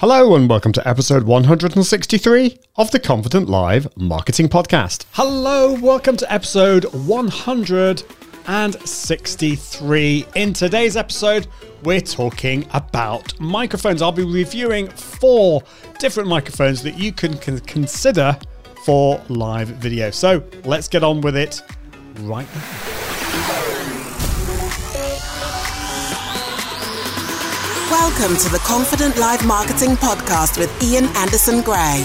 Hello and welcome to episode 163 of the Confident Live Marketing Podcast. Hello, welcome to episode 163. In today's episode, we're talking about microphones. I'll be reviewing four different microphones that you can consider for live video. So let's get on with it right now. Welcome to the Confident Live Marketing Podcast with Ian Anderson Gray.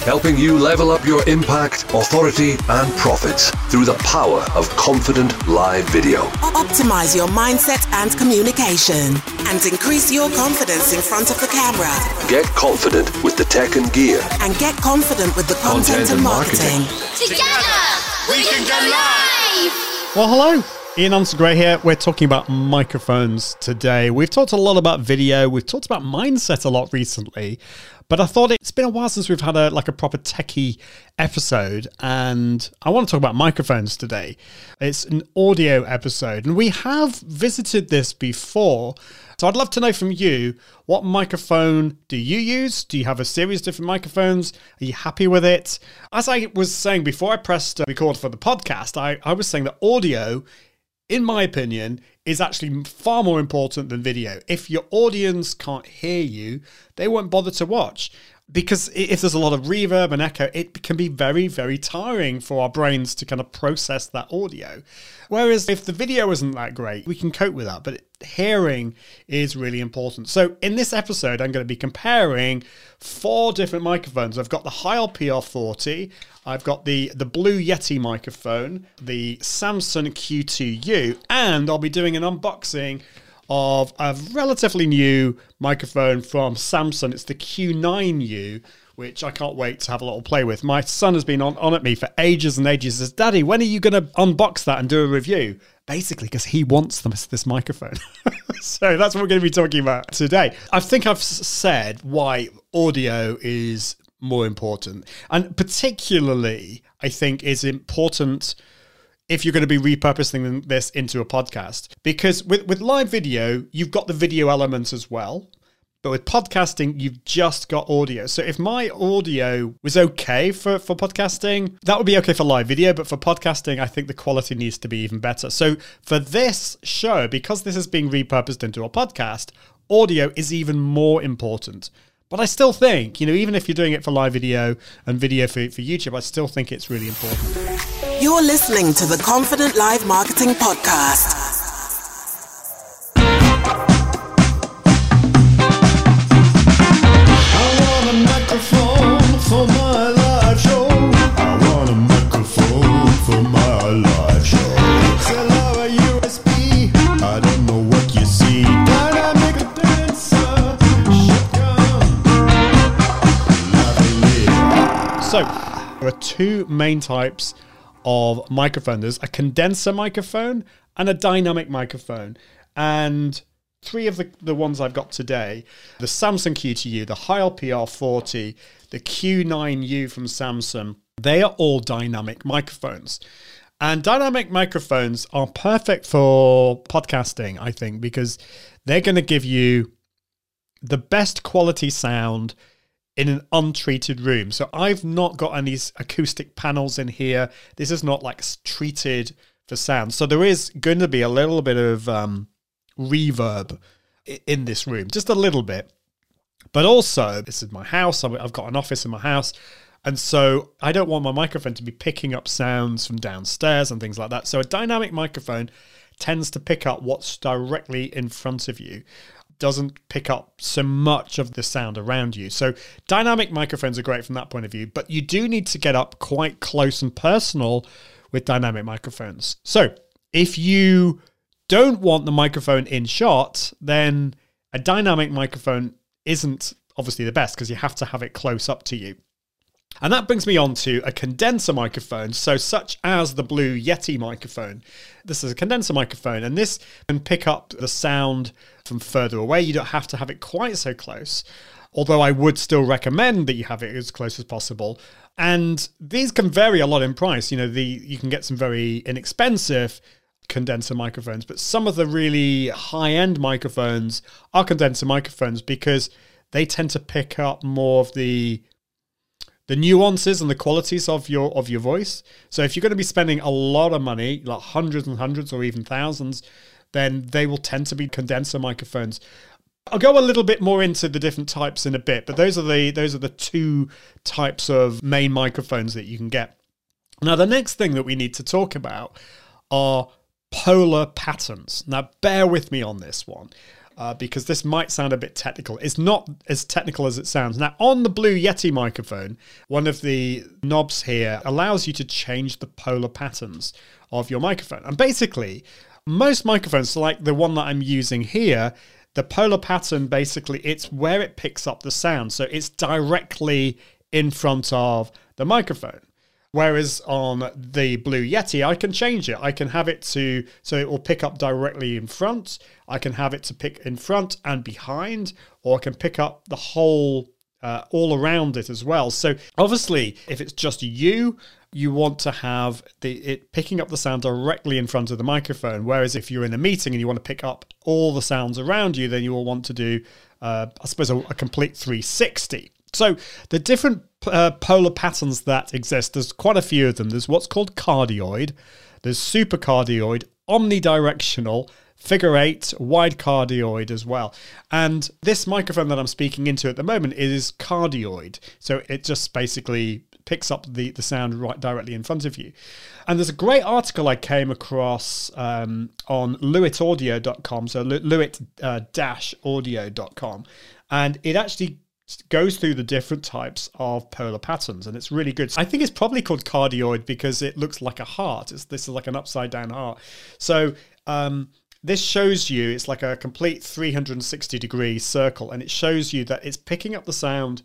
Helping you level up your impact, authority, and profits through the power of confident live video. Optimize your mindset and communication and increase your confidence in front of the camera. Get confident with the tech and gear. And get confident with the content, content and, marketing. marketing. Together, we can go live! Well, hello. Ian Anderson Gray here. We're talking about microphones today. We've talked a lot about video. We've talked about mindset a lot recently, but I thought it's been a while since we've had a like a proper techie episode, and I want to talk about microphones today. It's an audio episode, and we have visited this before. So I'd love to know from you what microphone do you use? Do you have a series of different microphones? Are you happy with it? As I was saying before I pressed record for the podcast, I, I was saying that audio in my opinion, is actually far more important than video. If your audience can't hear you, they won't bother to watch. Because if there's a lot of reverb and echo, it can be very, very tiring for our brains to kind of process that audio. Whereas if the video isn't that great, we can cope with that. But hearing is really important. So in this episode, I'm going to be comparing four different microphones. I've got the Heil PR40, I've got the, the Blue Yeti microphone, the Samsung Q2U, and I'll be doing an unboxing of a relatively new microphone from Samson. It's the Q9U, which I can't wait to have a little play with. My son has been on, on at me for ages and ages. He says, Daddy, when are you going to unbox that and do a review? Basically, because he wants this microphone. so that's what we're going to be talking about today. I think I've said why audio is more important. And particularly, I think is important if you're going to be repurposing this into a podcast. Because with, with live video, you've got the video elements as well. But with podcasting, you've just got audio. So if my audio was okay for, for podcasting, that would be okay for live video. But for podcasting, I think the quality needs to be even better. So for this show, because this is being repurposed into a podcast, audio is even more important. But I still think, you know, even if you're doing it for live video and video for, for YouTube, I still think it's really important. You're listening to the Confident Live Marketing Podcast. I want a microphone for my live show. I want a microphone for my live show. I don't know what you see. Can I make a dancer? So, there are two main types of microphone. There's a condenser microphone and a dynamic microphone. And three of the, the ones I've got today the Samsung Q2U, the Heil PR40, the Q9U from Samsung, they are all dynamic microphones. And dynamic microphones are perfect for podcasting, I think, because they're going to give you the best quality sound in an untreated room. So I've not got any acoustic panels in here. This is not like treated for sound. So there is going to be a little bit of um, reverb in this room, just a little bit. But also, this is my house. I've got an office in my house. And so I don't want my microphone to be picking up sounds from downstairs and things like that. So a dynamic microphone tends to pick up what's directly in front of you doesn't pick up so much of the sound around you. So dynamic microphones are great from that point of view, but you do need to get up quite close and personal with dynamic microphones. So if you don't want the microphone in shot, then a dynamic microphone isn't obviously the best because you have to have it close up to you. And that brings me on to a condenser microphone, so such as the Blue Yeti microphone. This is a condenser microphone, and this can pick up the sound from further away. You don't have to have it quite so close, although I would still recommend that you have it as close as possible. And these can vary a lot in price. You know, the you can get some very inexpensive condenser microphones, but some of the really high-end microphones are condenser microphones because they tend to pick up more of the the nuances and the qualities of your of your voice. So if you're going to be spending a lot of money, like hundreds and hundreds or even thousands, then they will tend to be condenser microphones. I'll go a little bit more into the different types in a bit, but those are the those are the two types of main microphones that you can get. Now the next thing that we need to talk about are polar patterns. Now bear with me on this one uh, because this might sound a bit technical. It's not as technical as it sounds. Now, on the Blue Yeti microphone, one of the knobs here allows you to change the polar patterns of your microphone. And basically, most microphones, like the one that I'm using here, the polar pattern basically it's where it picks up the sound. So it's directly in front of the microphone. Whereas on the Blue Yeti, I can change it. I can have it to, so it will pick up directly in front. I can have it to pick in front and behind, or I can pick up the whole, uh, all around it as well. So obviously, if it's just you, you want to have the it picking up the sound directly in front of the microphone. Whereas if you're in a meeting and you want to pick up all the sounds around you, then you will want to do, uh, I suppose, a, a complete 360. So the different uh, polar patterns that exist, there's quite a few of them. There's what's called cardioid, there's supercardioid, omnidirectional, figure eight, wide cardioid as well. And this microphone that I'm speaking into at the moment is cardioid. So it just basically picks up the, the sound right directly in front of you. And there's a great article I came across um, on lewittaudio.com, so lewitt-audio.com. Uh, and it actually goes through the different types of polar patterns and it's really good. I think it's probably called cardioid because it looks like a heart. It's, this is like an upside down heart. So um, this shows you it's like a complete 360 degree circle and it shows you that it's picking up the sound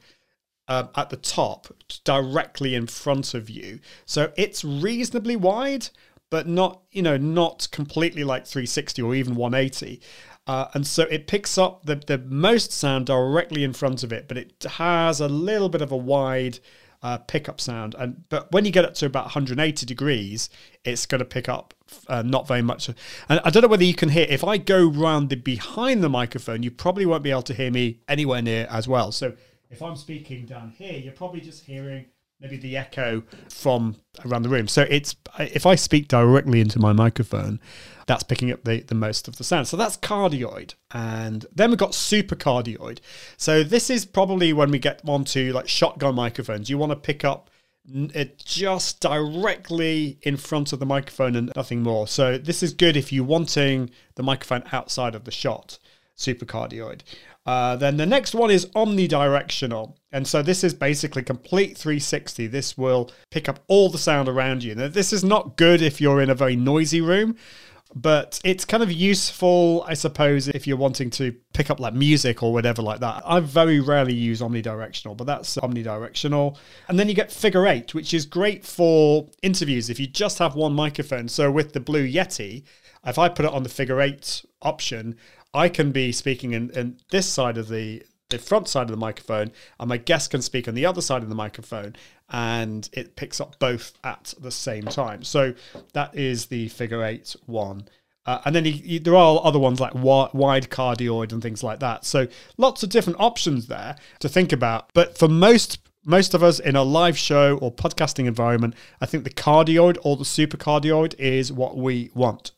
uh, at the top directly in front of you. So it's reasonably wide, but not, you know, not completely like 360 or even 180. Uh, and so it picks up the, the most sound directly in front of it, but it has a little bit of a wide uh, pickup sound. And but when you get up to about 180 degrees, it's going to pick up uh, not very much. And I don't know whether you can hear. If I go round the behind the microphone, you probably won't be able to hear me anywhere near as well. So if I'm speaking down here, you're probably just hearing maybe the echo from around the room. So it's if I speak directly into my microphone, that's picking up the, the most of the sound. So that's cardioid. And then we've got supercardioid. So this is probably when we get onto like shotgun microphones. You want to pick up it just directly in front of the microphone and nothing more. So this is good if you're wanting the microphone outside of the shot, supercardioid. Uh, then the next one is omnidirectional. And so this is basically complete 360. This will pick up all the sound around you. Now, this is not good if you're in a very noisy room, but it's kind of useful, I suppose, if you're wanting to pick up like music or whatever like that. I very rarely use omnidirectional, but that's omnidirectional. And then you get figure eight, which is great for interviews if you just have one microphone. So with the Blue Yeti, if I put it on the figure eight option, I can be speaking in, in this side of the the front side of the microphone, and my guest can speak on the other side of the microphone, and it picks up both at the same time. So that is the figure eight one. Uh, and then you, you, there are other ones like wide cardioid and things like that. So lots of different options there to think about. But for most most of us in a live show or podcasting environment, I think the cardioid or the supercardioid is what we want.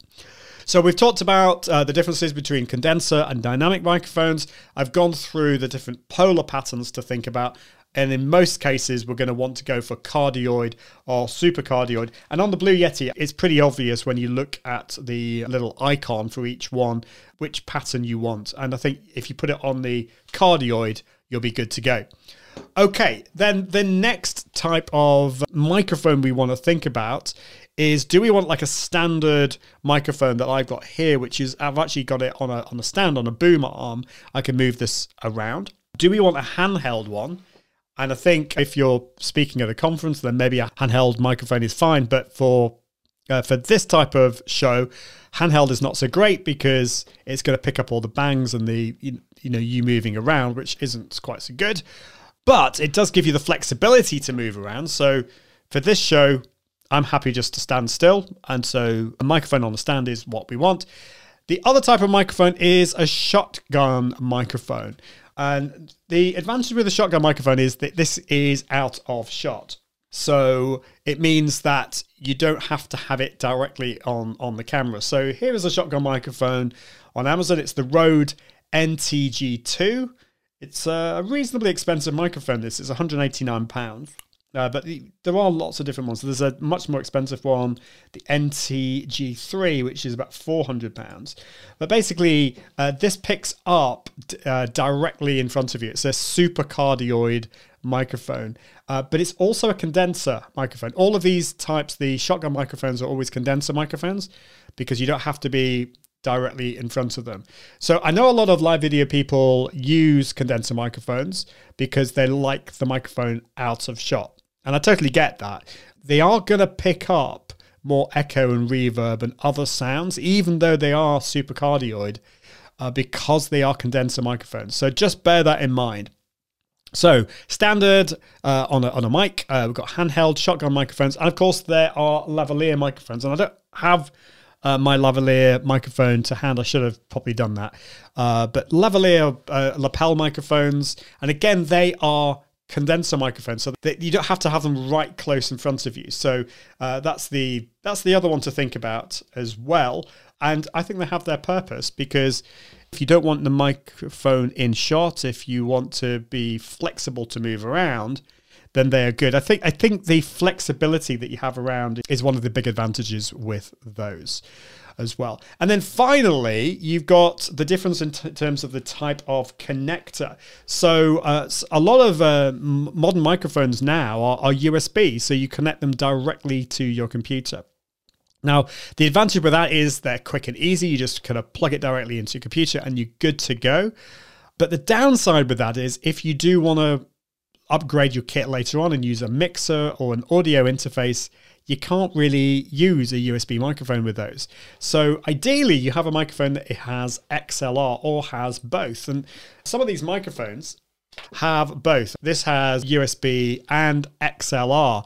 So we've talked about uh, the differences between condenser and dynamic microphones. I've gone through the different polar patterns to think about. And in most cases, we're going to want to go for cardioid or supercardioid. And on the Blue Yeti, it's pretty obvious when you look at the little icon for each one which pattern you want. And I think if you put it on the cardioid, you'll be good to go. Okay, then the next type of microphone we want to think about is do we want like a standard microphone that I've got here, which is I've actually got it on a on a stand on a boom arm. I can move this around. Do we want a handheld one? And I think if you're speaking at a conference, then maybe a handheld microphone is fine. But for uh, for this type of show, handheld is not so great because it's going to pick up all the bangs and the you, you know you moving around, which isn't quite so good. But it does give you the flexibility to move around. So for this show, I'm happy just to stand still. And so a microphone on the stand is what we want. The other type of microphone is a shotgun microphone. And the advantage with a shotgun microphone is that this is out of shot. So it means that you don't have to have it directly on, on the camera. So here is a shotgun microphone on Amazon. It's the Rode NTG2. It's a reasonably expensive microphone. This is 189 pounds. Uh, but the, there are lots of different ones. So there's a much more expensive one, the NTG3, which is about £400. But basically, uh, this picks up uh, directly in front of you. It's a super cardioid microphone, uh, but it's also a condenser microphone. All of these types, the shotgun microphones, are always condenser microphones because you don't have to be directly in front of them. So I know a lot of live video people use condenser microphones because they like the microphone out of shot. And I totally get that. They are going to pick up more echo and reverb and other sounds, even though they are super cardioid, uh, because they are condenser microphones. So just bear that in mind. So standard uh, on a on a mic, uh, we've got handheld shotgun microphones, and of course there are lavalier microphones. And I don't have uh, my lavalier microphone to hand. I should have probably done that. Uh, but lavalier uh, lapel microphones, and again they are condenser microphones, so that you don't have to have them right close in front of you. So uh, that's the that's the other one to think about as well. And I think they have their purpose because if you don't want the microphone in shot, if you want to be flexible to move around, then they are good. I think I think the flexibility that you have around is one of the big advantages with those as well. And then finally, you've got the difference in t- terms of the type of connector. So uh, a lot of uh, modern microphones now are, are USB, so you connect them directly to your computer. Now, the advantage with that is they're quick and easy. You just kind of plug it directly into your computer and you're good to go. But the downside with that is if you do want to upgrade your kit later on and use a mixer or an audio interface, you can't really use a USB microphone with those. So ideally, you have a microphone that has XLR or has both. And some of these microphones have both. This has USB and XLR.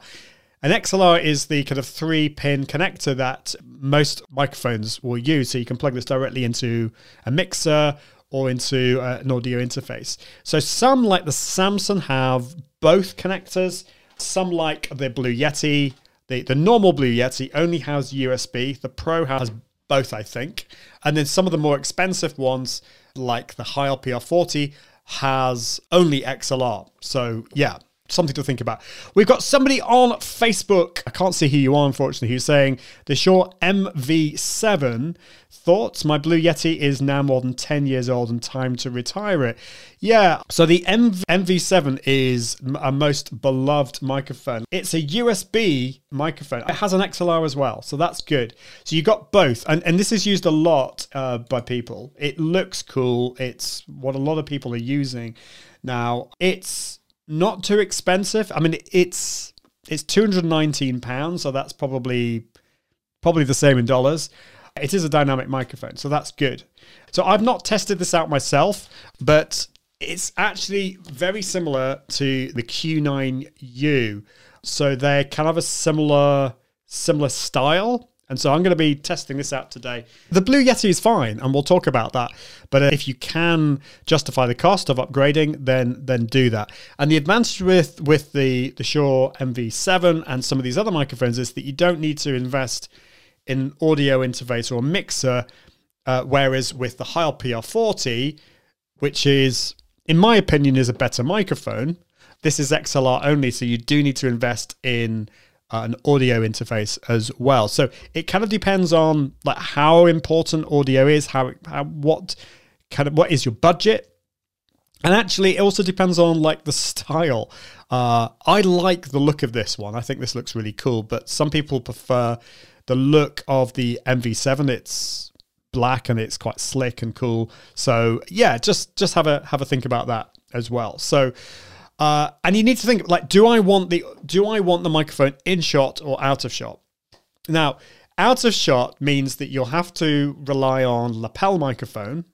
An XLR is the kind of three pin connector that most microphones will use. So you can plug this directly into a mixer or into uh, an audio interface. So some, like the Samson, have both connectors. Some, like the Blue Yeti, the, the normal Blue Yeti only has USB. The Pro has both, I think. And then some of the more expensive ones, like the Heil PR40, has only XLR. So yeah, something to think about. We've got somebody on Facebook. I can't see who you are, unfortunately, who's saying the Shure MV7 thoughts. My Blue Yeti is now more than 10 years old and time to retire it. Yeah, so the MV- MV7 is a most beloved microphone. It's a USB microphone. It has an XLR as well, so that's good. So you got both, and, and this is used a lot uh, by people. It looks cool. It's what a lot of people are using now. It's not too expensive. I mean, it's it's two hundred nineteen pounds, so that's probably probably the same in dollars. It is a dynamic microphone, so that's good. So I've not tested this out myself, but it's actually very similar to the Q9U. So they're kind of a similar similar style. And so I'm going to be testing this out today. The Blue Yeti is fine, and we'll talk about that. But if you can justify the cost of upgrading, then then do that. And the advantage with with the the Shure MV7 and some of these other microphones is that you don't need to invest in audio interface or mixer. Uh, whereas with the Heil PR40, which is in my opinion is a better microphone, this is XLR only, so you do need to invest in an audio interface as well. So it kind of depends on like how important audio is, how, how what kind of what is your budget, and actually it also depends on like the style. Uh, I like the look of this one. I think this looks really cool, but some people prefer the look of the MV7. It's black and it's quite slick and cool. So yeah, just just have a have a think about that as well. So uh, and you need to think like, do I want the do I want the microphone in shot or out of shot? Now, out of shot means that you'll have to rely on lapel microphone.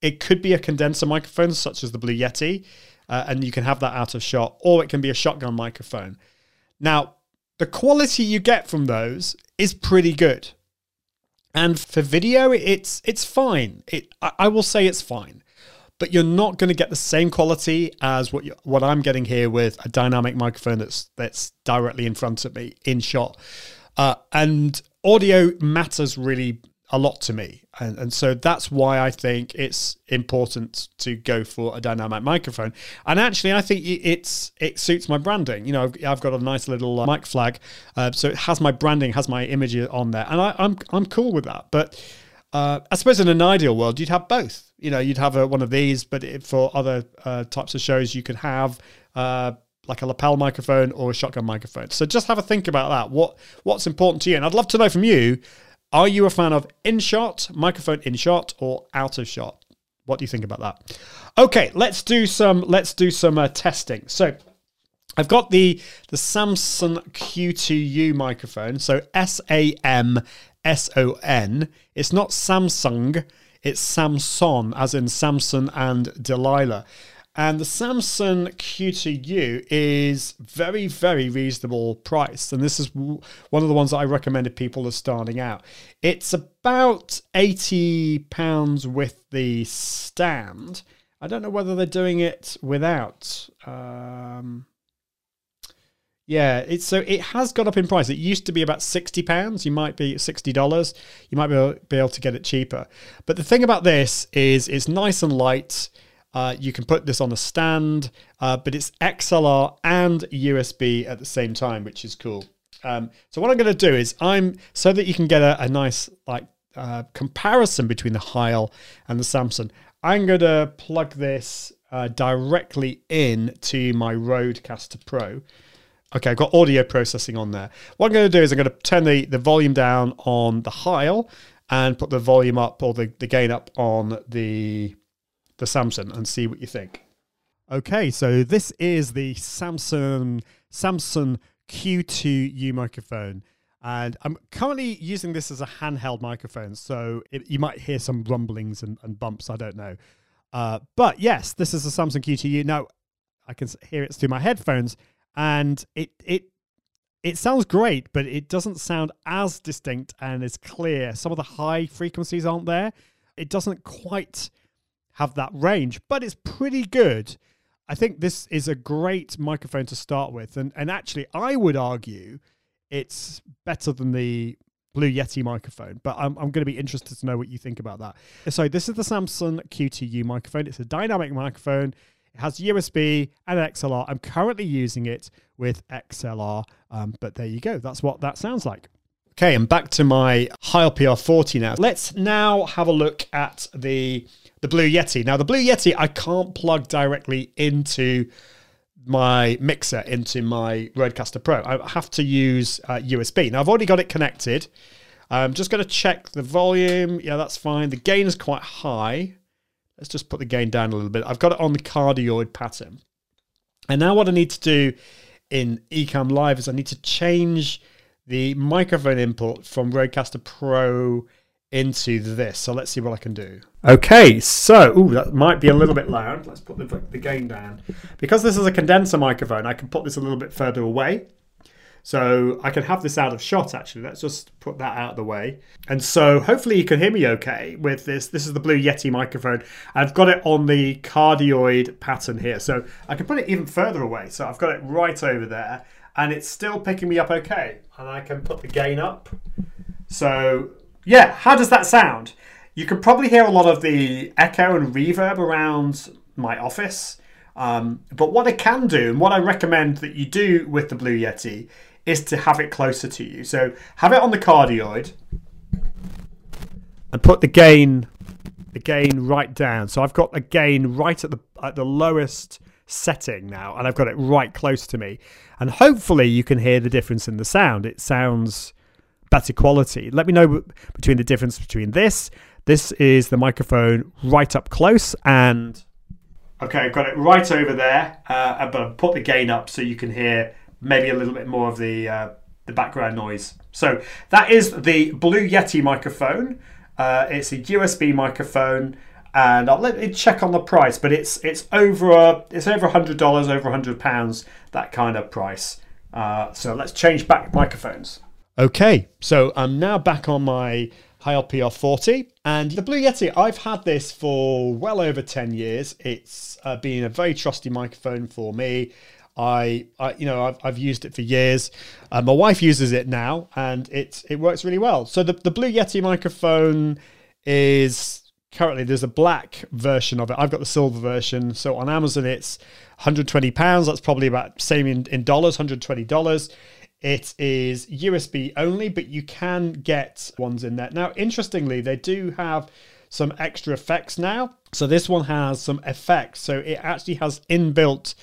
It could be a condenser microphone, such as the Blue Yeti, uh, and you can have that out of shot, or it can be a shotgun microphone. Now, the quality you get from those is pretty good, and for video, it's it's fine. It I, I will say it's fine. But you're not going to get the same quality as what you, what I'm getting here with a dynamic microphone that's that's directly in front of me in shot. Uh, and audio matters really a lot to me. And, and so that's why I think it's important to go for a dynamic microphone. And actually, I think it's it suits my branding. You know, I've, I've got a nice little uh, mic flag, uh, so it has my branding, has my image on there, and I, I'm I'm cool with that. But uh, I suppose in an ideal world, you'd have both. You know, you'd have a, one of these, but for other uh, types of shows, you could have uh, like a lapel microphone or a shotgun microphone. So just have a think about that. What what's important to you? And I'd love to know from you are you a fan of in shot, microphone in shot, or out of shot? What do you think about that? Okay, let's do some let's do some uh, testing. So I've got the the Samson Q2U microphone. So S A M S O N. It's not Samsung. It's Samson, as in Samson and Delilah. And the Samson Q2U is very, very reasonable price. And this is one of the ones that I recommended people are starting out. It's about £80 with the stand. I don't know whether they're doing it without. Um, yeah, it's so it has gone up in price. It used to be about sixty pounds. You might be sixty dollars. You might be able, be able to get it cheaper. But the thing about this is it's nice and light. Uh, you can put this on a stand, uh, but it's XLR and USB at the same time, which is cool. Um, so what I'm going to do is I'm so that you can get a, a nice like uh, comparison between the Heil and the Samson. I'm going to plug this uh, directly in to my Rodecaster Pro. Okay, I've got audio processing on there. What I'm going to do is I'm going to turn the, the volume down on the Heil and put the volume up or the, the gain up on the the Samson and see what you think. Okay, so this is the Samson Samson Q2U microphone. And I'm currently using this as a handheld microphone, so it, you might hear some rumblings and, and bumps. I don't know. Uh, but yes, this is a Samson Q2U. Now, I can hear it through my headphones, and it it it sounds great, but it doesn't sound as distinct and as clear. Some of the high frequencies aren't there. It doesn't quite have that range, but it's pretty good. I think this is a great microphone to start with, and and actually, I would argue it's better than the Blue Yeti microphone. But I'm I'm going to be interested to know what you think about that. So this is the Samsung Q2U microphone. It's a dynamic microphone. It has USB and XLR. I'm currently using it with XLR, um, but there you go. That's what that sounds like. Okay, and back to my Heil PR40 now. Let's now have a look at the the Blue Yeti. Now, the Blue Yeti, I can't plug directly into my mixer, into my Rodecaster Pro. I have to use uh, USB. Now, I've already got it connected. I'm just going to check the volume. Yeah, that's fine. The gain is quite high. Let's just put the gain down a little bit. I've got it on the cardioid pattern. And now what I need to do in Ecamm Live is I need to change the microphone input from Rodecaster Pro into this. So let's see what I can do. Okay, so ooh, that might be a little bit loud. Let's put the, the gain down. Because this is a condenser microphone, I can put this a little bit further away. So I can have this out of shot actually. Let's just put that out of the way. And so hopefully you can hear me okay with this. This is the Blue Yeti microphone. I've got it on the cardioid pattern here. So I can put it even further away. So I've got it right over there and it's still picking me up okay. And I can put the gain up. So yeah, how does that sound? You can probably hear a lot of the echo and reverb around my office. Um, but what I can do, and what I recommend that you do with the Blue Yeti, is to have it closer to you. So have it on the cardioid and put the gain the gain right down. So I've got the gain right at the at the lowest setting now, and I've got it right close to me. And hopefully you can hear the difference in the sound. It sounds better quality. Let me know between the difference between this. This is the microphone right up close and okay, I've got it right over there, uh, but I've put the gain up so you can hear maybe a little bit more of the uh, the background noise. So that is the Blue Yeti microphone. Uh, it's a USB microphone, and I'll let it check on the price, but it's it's over a, it's over hundred dollars, over hundred pounds, that kind of price. Uh, so let's change back microphones. Okay, so I'm now back on my Heil PR40. And the Blue Yeti, I've had this for well over 10 years. It's uh, been a very trusty microphone for me. I, I you know, I've, I've used it for years. Uh, my wife uses it now, and it it works really well. So the, the Blue Yeti microphone is currently there's a black version of it. I've got the silver version. So on Amazon, it's 120 pounds. That's probably about same in, in dollars, 120 dollars. It is USB only, but you can get ones in there. Now, interestingly, they do have some extra effects now. So this one has some effects. So it actually has inbuilt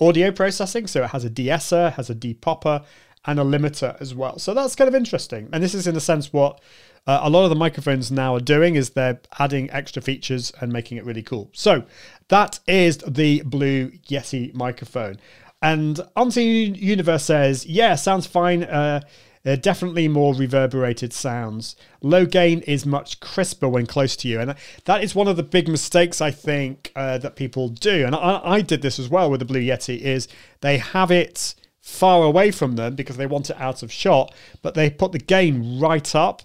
audio processing. So it has a de-esser, has a depopper, and a limiter as well. So that's kind of interesting. And this is in a sense what uh, a lot of the microphones now are doing is they're adding extra features and making it really cool. So that is the Blue Yeti microphone. And Auntie Universe says, yeah, sounds fine. Uh, uh, definitely more reverberated sounds. Low gain is much crisper when close to you, and that is one of the big mistakes I think uh, that people do. And I, I, did this as well with the Blue Yeti. Is they have it far away from them because they want it out of shot, but they put the gain right up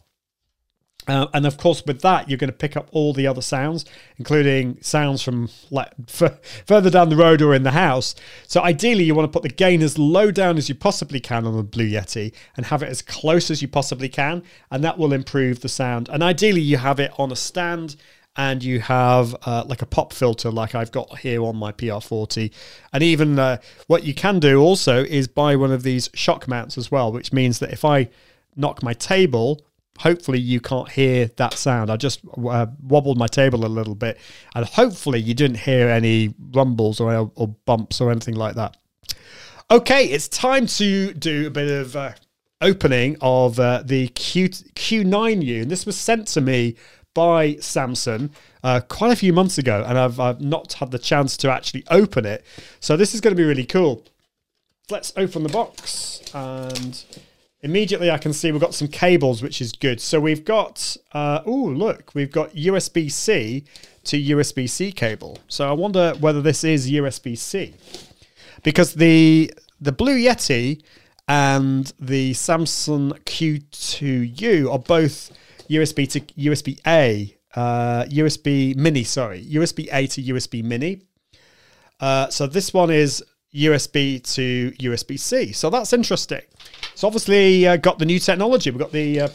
uh, and of course, with that, you're going to pick up all the other sounds, including sounds from like f- further down the road or in the house. So ideally, you want to put the gain as low down as you possibly can on the Blue Yeti, and have it as close as you possibly can, and that will improve the sound. And ideally, you have it on a stand, and you have uh, like a pop filter, like I've got here on my PR40. And even uh, what you can do also is buy one of these shock mounts as well, which means that if I knock my table hopefully you can't hear that sound. I just uh, wobbled my table a little bit, and hopefully you didn't hear any rumbles or, or bumps or anything like that. Okay, it's time to do a bit of uh, opening of uh, the Q Q9U, and this was sent to me by Samson uh, quite a few months ago, and I've, I've not had the chance to actually open it. So this is going to be really cool. Let's open the box and immediately I can see we've got some cables, which is good. So we've got, uh, oh, look, we've got USB C to USB C cable. So I wonder whether this is USB C because the the Blue Yeti and the Samsung Q2U are both USB to USB A, uh, USB Mini, sorry, USB A to USB Mini. Uh, so this one is USB to USB C. So that's interesting. So obviously uh, got the new technology. We've got the uh,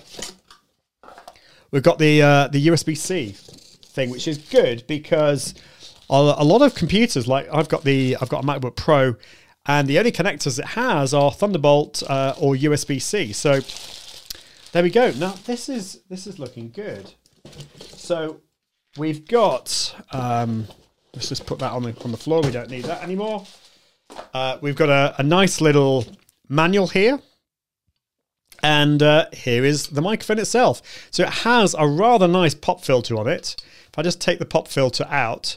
we've got the uh, the USB C thing, which is good because a lot of computers, like I've got the I've got a MacBook Pro, and the only connectors it has are Thunderbolt uh, or USB C. So there we go. Now this is this is looking good. So we've got. Um, let's just put that on the on the floor. We don't need that anymore. Uh, we've got a, a nice little manual here and uh, here is the microphone itself. So it has a rather nice pop filter on it. If I just take the pop filter out,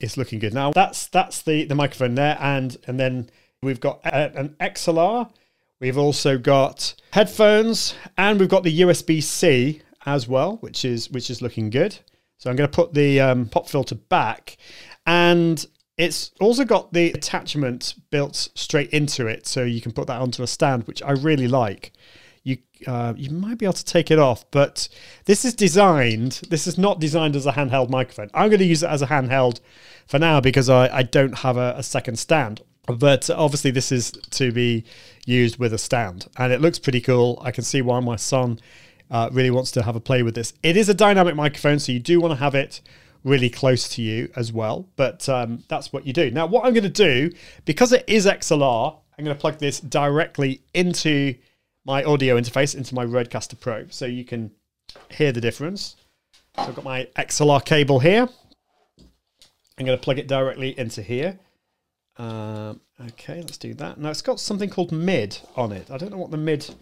it's looking good. Now that's that's the, the microphone there, and and then we've got a, an XLR. We've also got headphones, and we've got the USB C as well, which is which is looking good. So I'm going to put the um, pop filter back, and it's also got the attachment built straight into it, so you can put that onto a stand, which I really like uh, you might be able to take it off, but this is designed. This is not designed as a handheld microphone. I'm going to use it as a handheld for now because I, I don't have a, a second stand. But obviously, this is to be used with a stand, and it looks pretty cool. I can see why my son uh, really wants to have a play with this. It is a dynamic microphone, so you do want to have it really close to you as well. But um, that's what you do. Now, what I'm going to do, because it is XLR, I'm going to plug this directly into my audio interface into my Rodecaster Pro so you can hear the difference. So I've got my XLR cable here. I'm going to plug it directly into here. Um, okay, let's do that. Now it's got something called mid on it. I don't know what the mid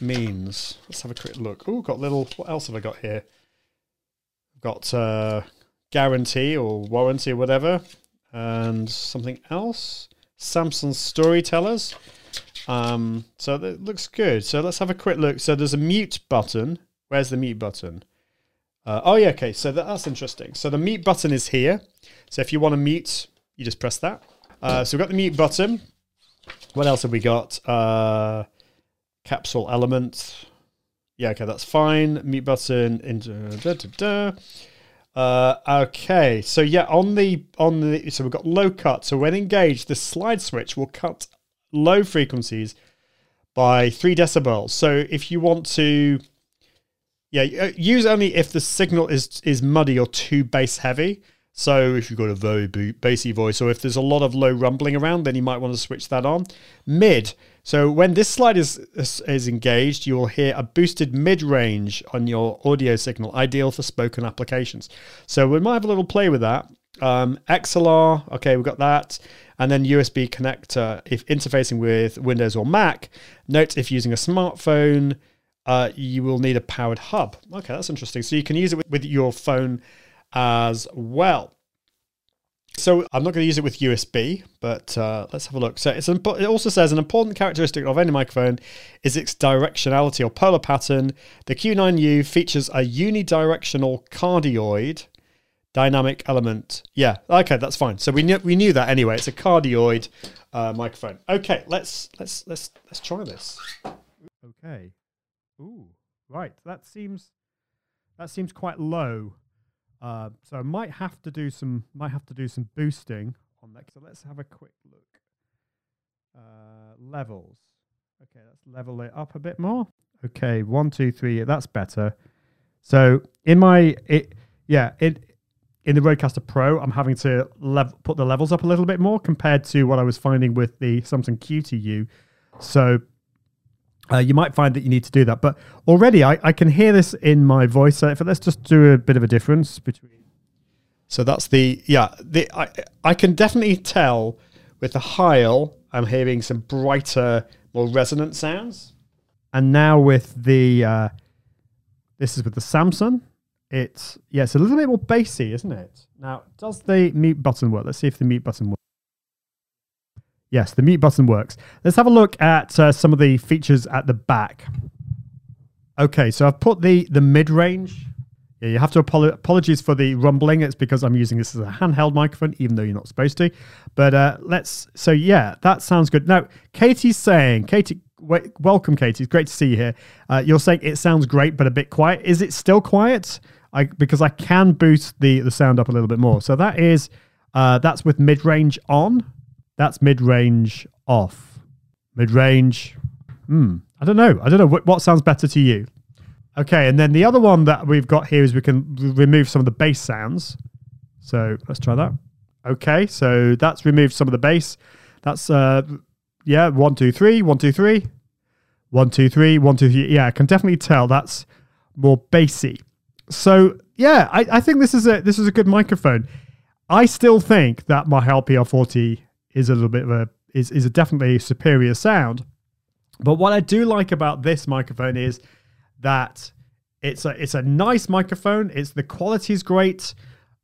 means. Let's have a quick look. Oh, got little. What else have I got here? Got uh, guarantee or warranty or whatever, and something else. Samson Storytellers. Um, so that looks good. So let's have a quick look. So there's a mute button. Where's the mute button? Uh, oh yeah, okay. So that, that's interesting. So the mute button is here. So if you want to mute, you just press that. Uh, so we've got the mute button. What else have we got? Uh, capsule element. Yeah, okay, that's fine. Mute button. Into, da, da, da. Uh, okay, so yeah, on the on the so we've got low cut. So when engaged, the slide switch will cut low frequencies by three decibels. So if you want to, yeah, uh, use only if the signal is is muddy or too bass heavy. So if you've got a very bassy voice, or if there's a lot of low rumbling around, then you might want to switch that on. Mid. So when this slide is, is, engaged, you will hear a boosted mid range on your audio signal, ideal for spoken applications. So we might have a little play with that. Um, XLR, okay, we've got that, and then USB connector if interfacing with Windows or Mac. Note if using a smartphone, uh, you will need a powered hub. Okay, that's interesting. So you can use it with, your phone as well. So I'm not going to use it with USB, but uh, let's have a look. So an, it also says an important characteristic of any microphone is its directionality or polar pattern. The Q9U features a unidirectional cardioid dynamic element. Yeah, okay, that's fine. So we knew we knew that anyway. It's a cardioid uh, microphone. Okay, let's let's let's let's try this. Okay. Ooh, right. That seems that seems quite low. Uh, so I might have to do some might have to do some boosting on that. So let's have a quick look. Uh, levels. Okay, let's level it up a bit more. Okay, one, two, three. That's better. So in my it, yeah, it in the Rodecaster Pro, I'm having to lev- put the levels up a little bit more compared to what I was finding with the Samsung Q2U. So uh, you might find that you need to do that. But already I, I can hear this in my voice. So let's just do a bit of a difference between. So that's the, yeah, the I, I can definitely tell with the Heil, I'm hearing some brighter, more resonant sounds. And now with the, uh, this is with the Samson. It's, yeah, it's a little bit more bassy, isn't it? Now, does the mute button work? Let's see if the mute button works. Yes, the mute button works. Let's have a look at uh, some of the features at the back. Okay, so I've put the the mid range. Yeah, you have to apolo- apologies for the rumbling. It's because I'm using this as a handheld microphone, even though you're not supposed to. But uh, let's. So yeah, that sounds good. Now, Katie's saying, Katie, welcome, Katie. It's great to see you here. Uh, you're saying it sounds great, but a bit quiet. Is it still quiet? I because I can boost the the sound up a little bit more. So that is uh, that's with mid range on. That's mid range off. Mid range. Hmm. I don't know. I don't know what, what sounds better to you. Okay, and then the other one that we've got here is we can remove some of the bass sounds. So let's try that. Okay, so that's removed some of the bass. That's uh yeah, one, two, three, one, two, three, one, two, three, one, two, three. Yeah, I can definitely tell that's more bassy. So yeah, I, I think this is a this is a good microphone. I still think that my Heil PR40 is a little bit of a is is a definitely superior sound. But what I do like about this microphone is that it's a it's a nice microphone. It's the quality is great.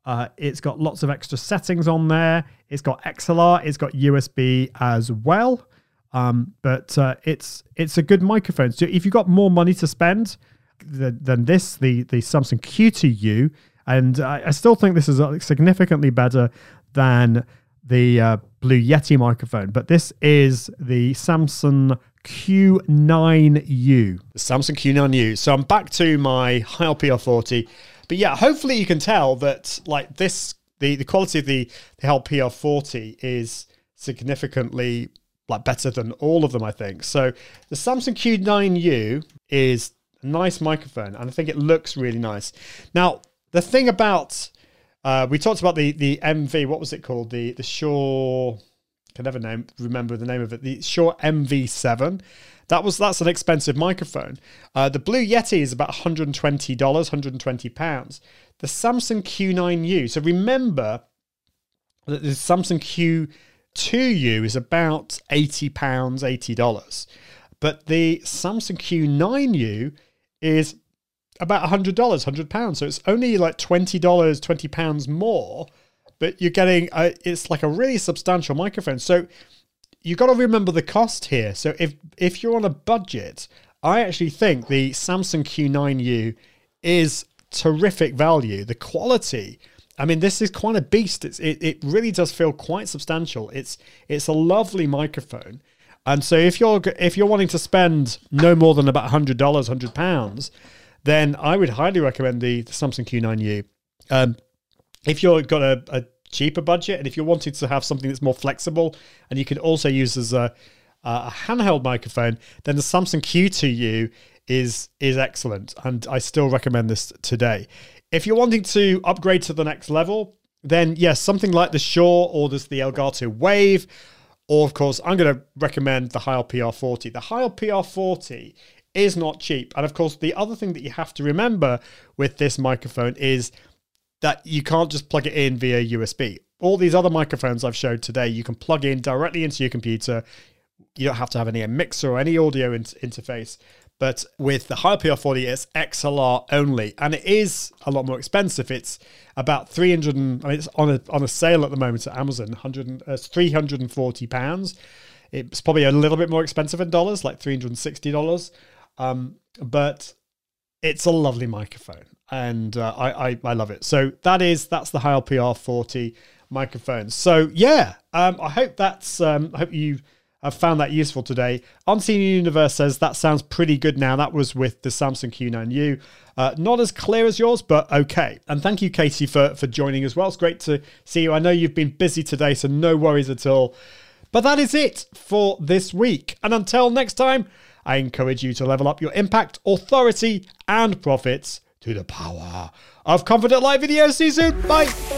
Uh, it's got lots of extra settings on there. It's got XLR. It's got USB as well. Um, but uh, it's it's a good microphone. So if you've got more money to spend than, this, the the Samson Q2U, and I, I still think this is significantly better than the uh, Blue Yeti microphone, but this is the Samsung Q9U. The Samson Q9U. So I'm back to my Heil PR40. But yeah, hopefully you can tell that like this, the, the quality of the, the Heil PR40 is significantly like better than all of them, I think. So the Samsung Q9U is nice microphone, and I think it looks really nice. Now, the thing about uh, we talked about the the MV. What was it called? The the Shure. Can never name remember the name of it. The Shure MV7. That was that's an expensive microphone. Uh, the Blue Yeti is about 120 dollars, 120 pounds. The Samsung Q9U. So remember that the Samsung Q2U is about 80 pounds, 80 dollars, but the Samsung Q9U is about $100, £100. So it's only like $20, £20 more, but you're getting, a, it's like a really substantial microphone. So you've got to remember the cost here. So if, if you're on a budget, I actually think the Samsung Q9U is terrific value. The quality, I mean, this is quite a beast. It's, it, it really does feel quite substantial. It's, it's a lovely microphone. And so if you're if you're wanting to spend no more than about hundred dollars, hundred pounds, then I would highly recommend the, the Samsung Q9U. Um, if you've got a, a cheaper budget and if you're wanting to have something that's more flexible and you can also use as a, a handheld microphone, then the Samsung Q2U is is excellent, and I still recommend this today. If you're wanting to upgrade to the next level, then yes, something like the Shure or there's the Elgato Wave, or of course, I'm going to recommend the Heil PR40. The Heil PR40 is not cheap, and of course, the other thing that you have to remember with this microphone is that you can't just plug it in via USB. All these other microphones I've showed today, you can plug in directly into your computer. You don't have to have any mixer or any audio in- interface. But with the Heil PR40, it's XLR only, and it is a lot more expensive. It's about 300, and, I mean, it's on a, on a sale at the moment at Amazon, 100, uh, 340 pounds. It's probably a little bit more expensive in dollars, like $360. Um, but it's a lovely microphone and uh, I, I, I love it. So that is that's the Heil PR40 microphone. So yeah, um, I hope that's um, I hope you have found that useful today. Unseen Universe says that sounds pretty good now. That was with the Samson Q9U. Uh, not as clear as yours, but okay. And thank you, Katie, for for joining as well. It's great to see you. I know you've been busy today, so no worries at all. But that is it for this week. And until next time, I encourage you to level up your impact, authority, and profits to the power of Confident Live Video. See you soon. Bye.